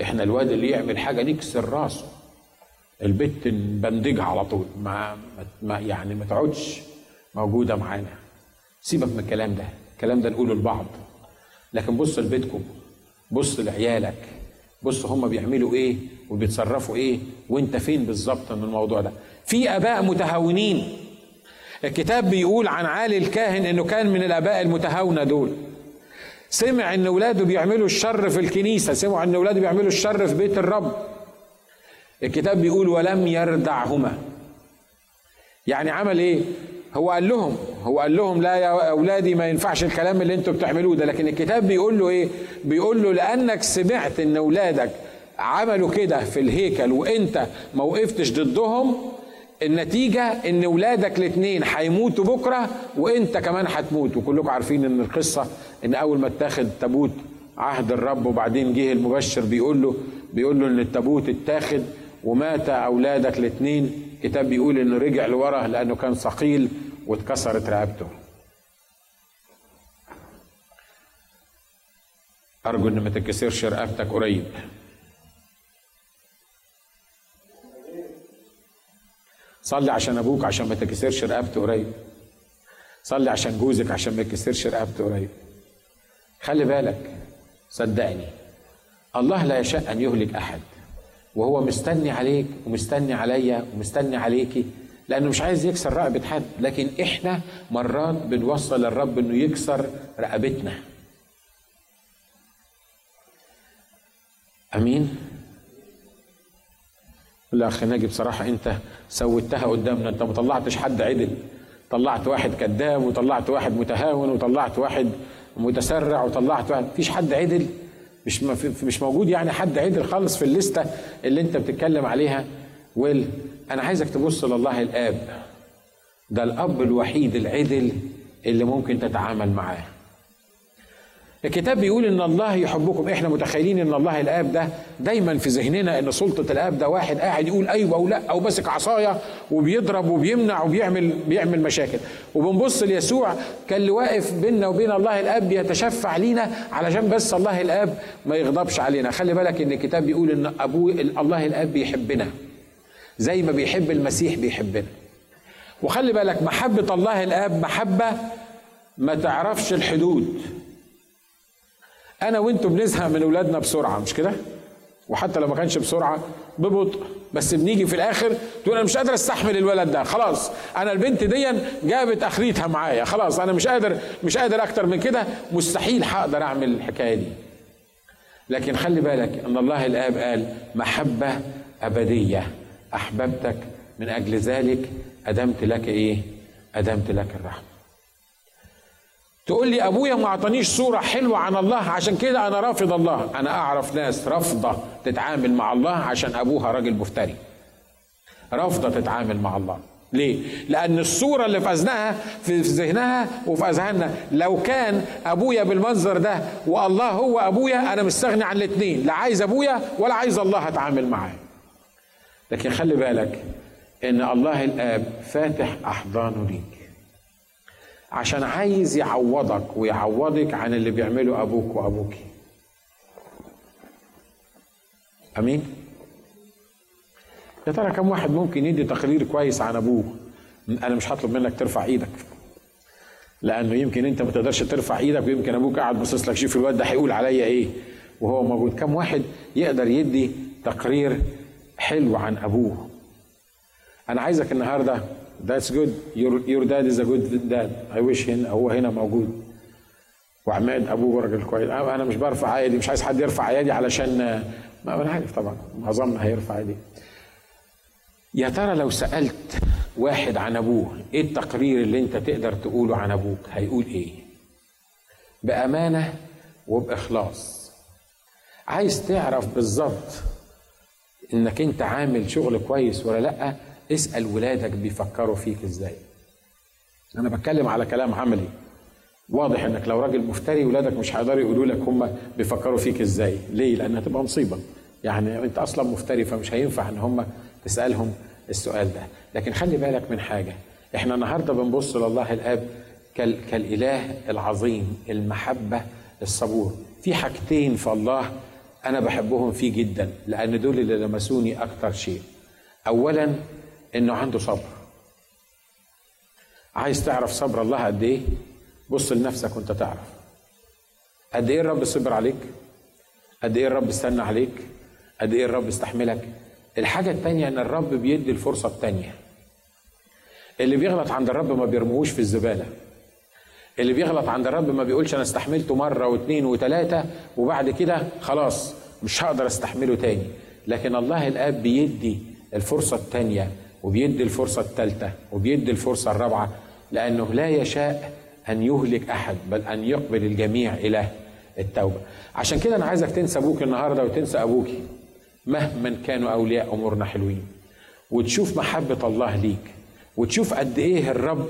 إحنا الواد اللي يعمل حاجة نكسر راسه. البت نبندجها على طول. ما, ما يعني ما تقعدش موجودة معانا. سيبك من الكلام ده. الكلام ده نقوله لبعض. لكن بص لبيتكم بص لعيالك بص هم بيعملوا إيه وبيتصرفوا إيه وإنت فين بالظبط من الموضوع ده. في آباء متهاونين. الكتاب بيقول عن عالي الكاهن إنه كان من الآباء المتهاونة دول. سمع إن اولاده بيعملوا الشر في الكنيسة سمعوا إن اولاده بيعملوا الشر في بيت الرب. الكتاب بيقول ولم يردعهما. يعني عمل إيه؟ هو قال لهم هو قال لهم لا يا أولادي ما ينفعش الكلام اللي أنتوا بتعملوه ده. لكن الكتاب بيقول له إيه؟ بيقول له لأنك سمعت إن أولادك عملوا كده في الهيكل وإنت ما وقفتش ضدهم النتيجة إن ولادك الاثنين هيموتوا بكرة وإنت كمان هتموت. وكلكم عارفين إن القصة إن أول ما اتاخد تابوت عهد الرب وبعدين جه المبشر بيقول له بيقول له إن التابوت اتاخد ومات أولادك الاثنين. الكتاب بيقول إنه رجع لورا لأنه كان ثقيل واتكسرت رقبته. أرجو ان ما تتكسرش رقبتك قريب. صلي عشان أبوك عشان ما تكسرش رقبته قريب. صلي عشان جوزك عشان ما يكسرش رقبته قريب. خلي بالك صدقني الله لا يشاء أن يهلك أحد. وهو مستني عليك ومستني عليا ومستني عليكي لأنه مش عايز يكسر رقبة حد. لكن إحنا مرات بنوصل الرب إنه يكسر رقبتنا. آمين؟ لا أخي ناجي بصراحة أنت سويتها قدامنا. أنت ما طلعتش حد عدل. طلعت واحد كذاب وطلعت واحد متهاون وطلعت واحد متسرع وطلعت واحد مفيش حد عدل. مش مش موجود يعني حد عدل خالص في الليستة اللي انت بتتكلم عليها. ويل أنا عايزك تبص لله الآب. ده الأب الوحيد العدل اللي ممكن تتعامل معاه. الكتاب بيقول إن الله يحبكم. إحنا متخيلين إن الله الآب ده دايما في ذهننا إن سلطة الآب ده واحد قاعد يقول أيوه أو لأ أو ماسك عصاية وبيضرب وبيمنع وبيعمل بيعمل مشاكل. وبنبص ليسوع كان اللي واقف بيننا وبين الله الآب بيتشفع لينا علشان بس الله الآب ما يغضبش علينا. خلي بالك إن الكتاب بيقول إن أبوه الله الآب بيحبنا. زي ما بيحب المسيح بيحبنا. وخلي بالك محبة الله الآب محبة ما تعرفش الحدود. أنا وأنتم بنزهق من أولادنا بسرعة مش كده؟ وحتى لو ما كانش بسرعة ببطء. بس بنيجي في الآخر تقول أنا مش قادر أستحمل الولد ده. خلاص أنا البنت دي جابت أخريتها معايا. خلاص أنا مش قادر مش قادر أكتر من كده. مستحيل هقدر أعمل الحكاية دي. لكن خلي بالك أن الله الآب قال محبة أبدية. أحببتك من أجل ذلك أدمت لك إيه؟ أدمت لك الرحمة. تقول لي أبويا ما أعطانيش صورة حلوة عن الله عشان كده أنا رافض الله. أنا أعرف ناس رافضة تتعامل مع الله عشان أبوها راجل مفتري. رافضة تتعامل مع الله. ليه؟ لأن الصورة اللي في أذنها في ذهنها وفي أذهاننا لو كان أبويا بالمنظر ده والله هو أبويا أنا مستغني عن الاتنين. لا عايز أبويا ولا عايز الله أتعامل معاه. لكن خلي بالك إن الله الآب فاتح أحضانه ليك. عشان عايز يعوضك ويعوضك عن اللي بيعمله أبوك وابوك أمين؟ يا ترى كم واحد ممكن يدي تقرير كويس عن أبوه؟ أنا مش هطلب منك ترفع إيدك. لأنه يمكن أنت ما تقدرش ترفع إيدك ويمكن أبوك قاعد باصص لك شوف الواد ده هيقول عليا إيه؟ وهو موجود. كم واحد يقدر يدي تقرير حلو عن أبوه؟ أنا عايزك النهارده That's good. Your, your dad is a good dad. I wish هنا هو هنا موجود. وعماد ابوه راجل كويس أنا مش برفع ايدي مش عايز حد يرفع ايدي علشان ما أنا عارف طبعا معظمنا هيرفع ايدي يا ترى لو سألت واحد عن أبوه إيه التقرير اللي أنت تقدر تقوله عن أبوك هيقول إيه بأمانة وبإخلاص عايز تعرف بالظبط إنك أنت عامل شغل كويس ولا لأ اسأل ولادك بيفكروا فيك إزاي. أنا بتكلم على كلام عملي. واضح إنك لو راجل مفتري ولادك مش هيقدروا يقولوا لك هم بيفكروا فيك إزاي. ليه؟ لأنها تبقى مصيبة. يعني أنت أصلا مفتري فمش هينفع إن هم تسألهم السؤال ده. لكن خلي بالك من حاجة. إحنا النهارده بنبص لله الآب كالإله العظيم المحبة الصبور. في حاجتين في الله أنا بحبهم فيه جدا لأن دول اللي لمسوني أكتر شيء. اولا إنه عنده صبر. عايز تعرف صبر الله قد إيه؟ بص لنفسك وأنت تعرف. قد إيه الرب صبر عليك؟ قد إيه الرب استنى عليك؟ قد إيه الرب استحملك؟ الحاجة التانية إن الرب بيدي الفرصة التانية. اللي بيغلط عند الرب ما بيرموهوش في الزبالة. اللي بيغلط عند الرب ما بيقولش أنا استحملته مرة واثنين وثلاثة وبعد كده خلاص مش هقدر استحمله تاني. لكن الله الآب بيدي الفرصة التانية وبيدي الفرصة الثالثة وبيدي الفرصة الرابعة لأنه لا يشاء أن يهلك أحد بل أن يقبل الجميع إلى التوبة. عشان كده أنا عايزك تنسى أبوك النهاردة وتنسى أبوكي مهما كانوا أولياء أمورنا حلوين. وتشوف محبة الله ليك وتشوف قد إيه الرب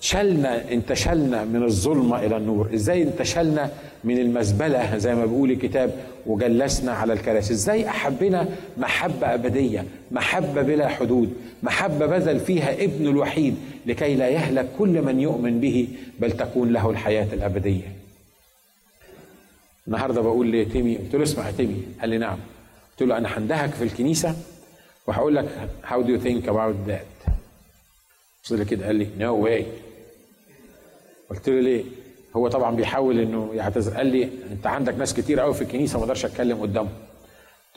شلنا انتشلنا من الظلمة إلى النور. إزاي انتشلنا؟ من المزبلة زي ما بيقول الكتاب وجلسنا على الكراسي. إزاي أحبنا محبة أبدية محبة بلا حدود محبة بذل فيها ابن الوحيد لكي لا يهلك كل من يؤمن به بل تكون له الحياة الأبدية. النهارده بقول لتيمي قلت له اسمع تيمي. قال لي نعم. قلت له أنا هندهك في الكنيسة وهقول لك how do you think about that? بص لي كده قال لي no way. قلت له ليه؟ هو طبعا بيحاول إنه يعتذر. قال لي أنت عندك ناس كتير قوي في الكنيسة ما أقدرش أتكلم قدامهم.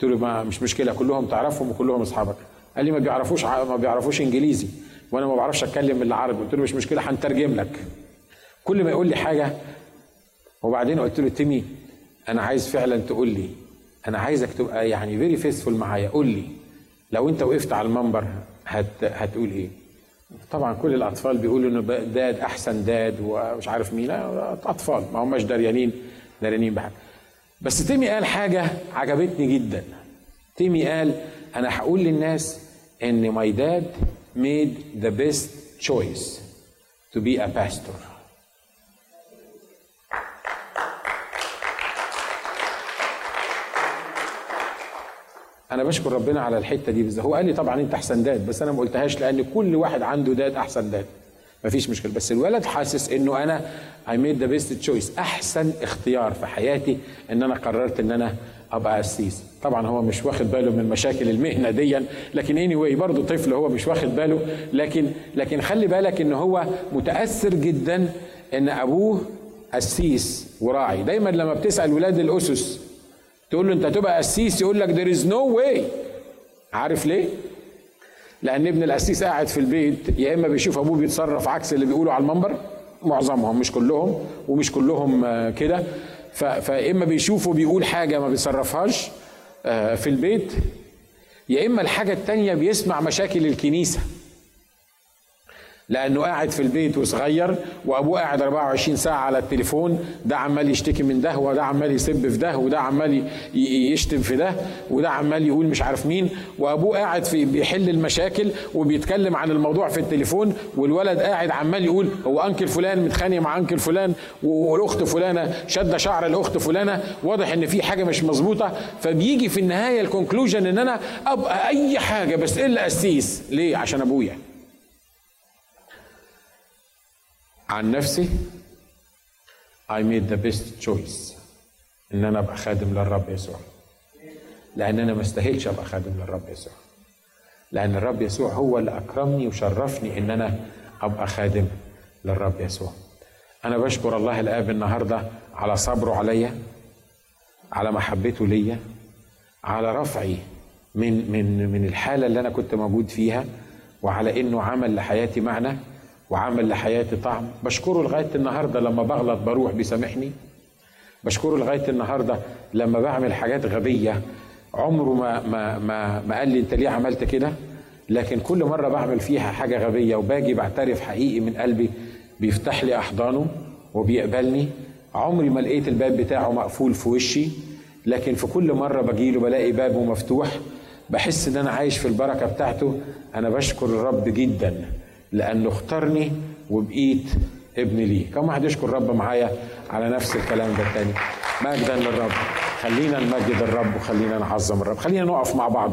قلت له ما مش مشكلة كلهم تعرفهم وكلهم أصحابك. قال لي ما بيعرفوش ما بيعرفوش إنجليزي وأنا ما بعرفش أتكلم إلا عربي. قلت له مش مشكلة هنترجم لك. كل ما يقول لي حاجة وبعدين قلت له تيمي أنا عايز فعلا تقول لي أنا عايزك تبقى يعني very faithful معايا. قول لي لو أنت وقفت على المنبر هت هتقول إيه؟ طبعا كل الأطفال بيقولوا إنه داد أحسن داد ومش عارف مين. أطفال ما هماش دريانين دريانين بحاجه بس تيمي قال حاجة عجبتني جدا. تيمي قال أنا هقول للناس إن my dad made the best choice to be a pastor. أنا بشكر ربنا على الحتة دي بالذات. هو قال لي طبعا أنت أحسن داد بس أنا ما قلتهاش لأن كل واحد عنده داد أحسن داد. مفيش مشكلة. بس الولد حاسس إنه أنا I made the best choice. أحسن اختيار في حياتي إن أنا قررت إن أنا أبقى قسيس طبعا هو مش واخد باله من مشاكل المهنة دي لكن اني anyway برضه طفل هو مش واخد باله. لكن لكن خلي بالك إن هو متأثر جدا إن أبوه قسيس وراعي. دايما لما بتسأل ولاد الأسس تقول له انت هتبقى قسيس يقول لك there is no way. عارف ليه؟ لأن ابن القسيس قاعد في البيت يا إما بيشوف أبوه بيتصرف عكس اللي بيقولوا على المنبر معظمهم مش كلهم ومش كلهم كده. فاما بيشوفه بيقول حاجة ما بيصرفهاش في البيت يا إما الحاجة التانية بيسمع مشاكل الكنيسة. لأنه قاعد في البيت وصغير وأبوه قاعد 24 ساعة على التليفون ده عمال يشتكي من ده وده عمال يسب في ده وده عمال يشتم في ده وده عمال يقول مش عارف مين. وأبوه قاعد في بيحل المشاكل وبيتكلم عن الموضوع في التليفون والولد قاعد عمال يقول هو أنكل فلان متخانق مع أنكل فلان والأخت فلانة شاده شعر الأخت فلانة. واضح إن في حاجة مش مظبوطة. فبيجي في النهاية الكونكلوجن إن أنا أبقى أي حاجة بس إلا قسيس ليه؟ عشان أبويا. عن نفسي I made the best choice إن أنا أبقى خادم للرب يسوع. لأن أنا ما استاهلش أبقى خادم للرب يسوع. لأن الرب يسوع هو اللي أكرمني وشرفني إن أنا أبقى خادم للرب يسوع. أنا بشكر الله الآب النهارده على صبره عليا على محبته ليا على رفعي من من من الحالة اللي أنا كنت موجود فيها وعلى إنه عمل لحياتي معنى وعمل لحياتي طعم. بشكره لغاية النهارده لما بغلط بروح بيسامحني. بشكره لغاية النهارده لما بعمل حاجات غبية. عمره ما ما ما, ما قال لي انت ليه عملت كده؟ لكن كل مرة بعمل فيها حاجة غبية وباجي بعترف حقيقي من قلبي بيفتح لي أحضانه وبيقبلني. عمري ما لقيت الباب بتاعه مقفول في وشي. لكن في كل مرة بجيله بلاقي بابه مفتوح. بحس إن أنا عايش في البركة بتاعته. أنا بشكر الرب جدا. لأنه اختارني وبقيت ابن ليه كم واحد يشكر الرب معايا على نفس الكلام ده التاني مجدا للرب. خلينا نمجد الرب وخلينا نعظم الرب. خلينا نقف مع بعض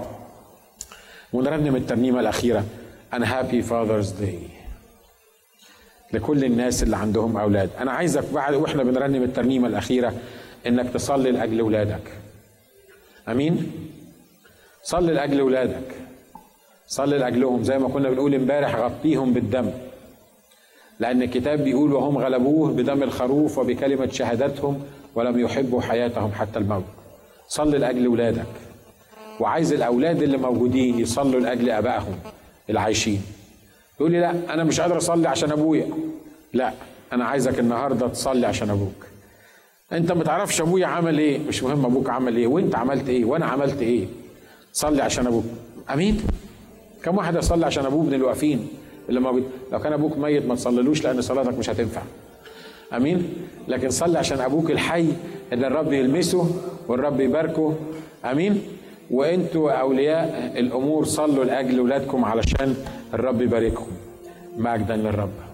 ونرنم الترنيمة الأخيرة. أنا هابي فاذرز داي لكل الناس اللي عندهم أولاد. أنا عايزك بعد وإحنا بنرنم الترنيمة الأخيرة إنك تصلي لأجل أولادك. أمين؟ صلي لأجل أولادك. صلي لأجلهم زي ما كنا بنقول امبارح غطيهم بالدم. لأن الكتاب بيقول وهم غلبوه بدم الخروف وبكلمة شهادتهم ولم يحبوا حياتهم حتى الموت. صلي لأجل أولادك. وعايز الأولاد اللي موجودين يصلوا لأجل آبائهم العايشين. يقول لي لا أنا مش قادر أصلي عشان أبويا. لا أنا عايزك النهارده تصلي عشان أبوك. أنت ما تعرفش أبويا عمل إيه؟ مش مهم أبوك عمل إيه وأنت عملت إيه وأنا عملت إيه. صلي عشان أبوك. أمين؟ كم واحد يصلي عشان أبوه من الواقفين اللي موجود لو كان أبوك ميت ما تصليلوش لأن صلاتك مش هتنفع. آمين؟ لكن صلي عشان أبوك الحي ان الرب يلمسه والرب يباركه. آمين؟ وأنتوا أولياء الأمور صلوا لأجل اولادكم علشان الرب يباركهم مجدا للرب.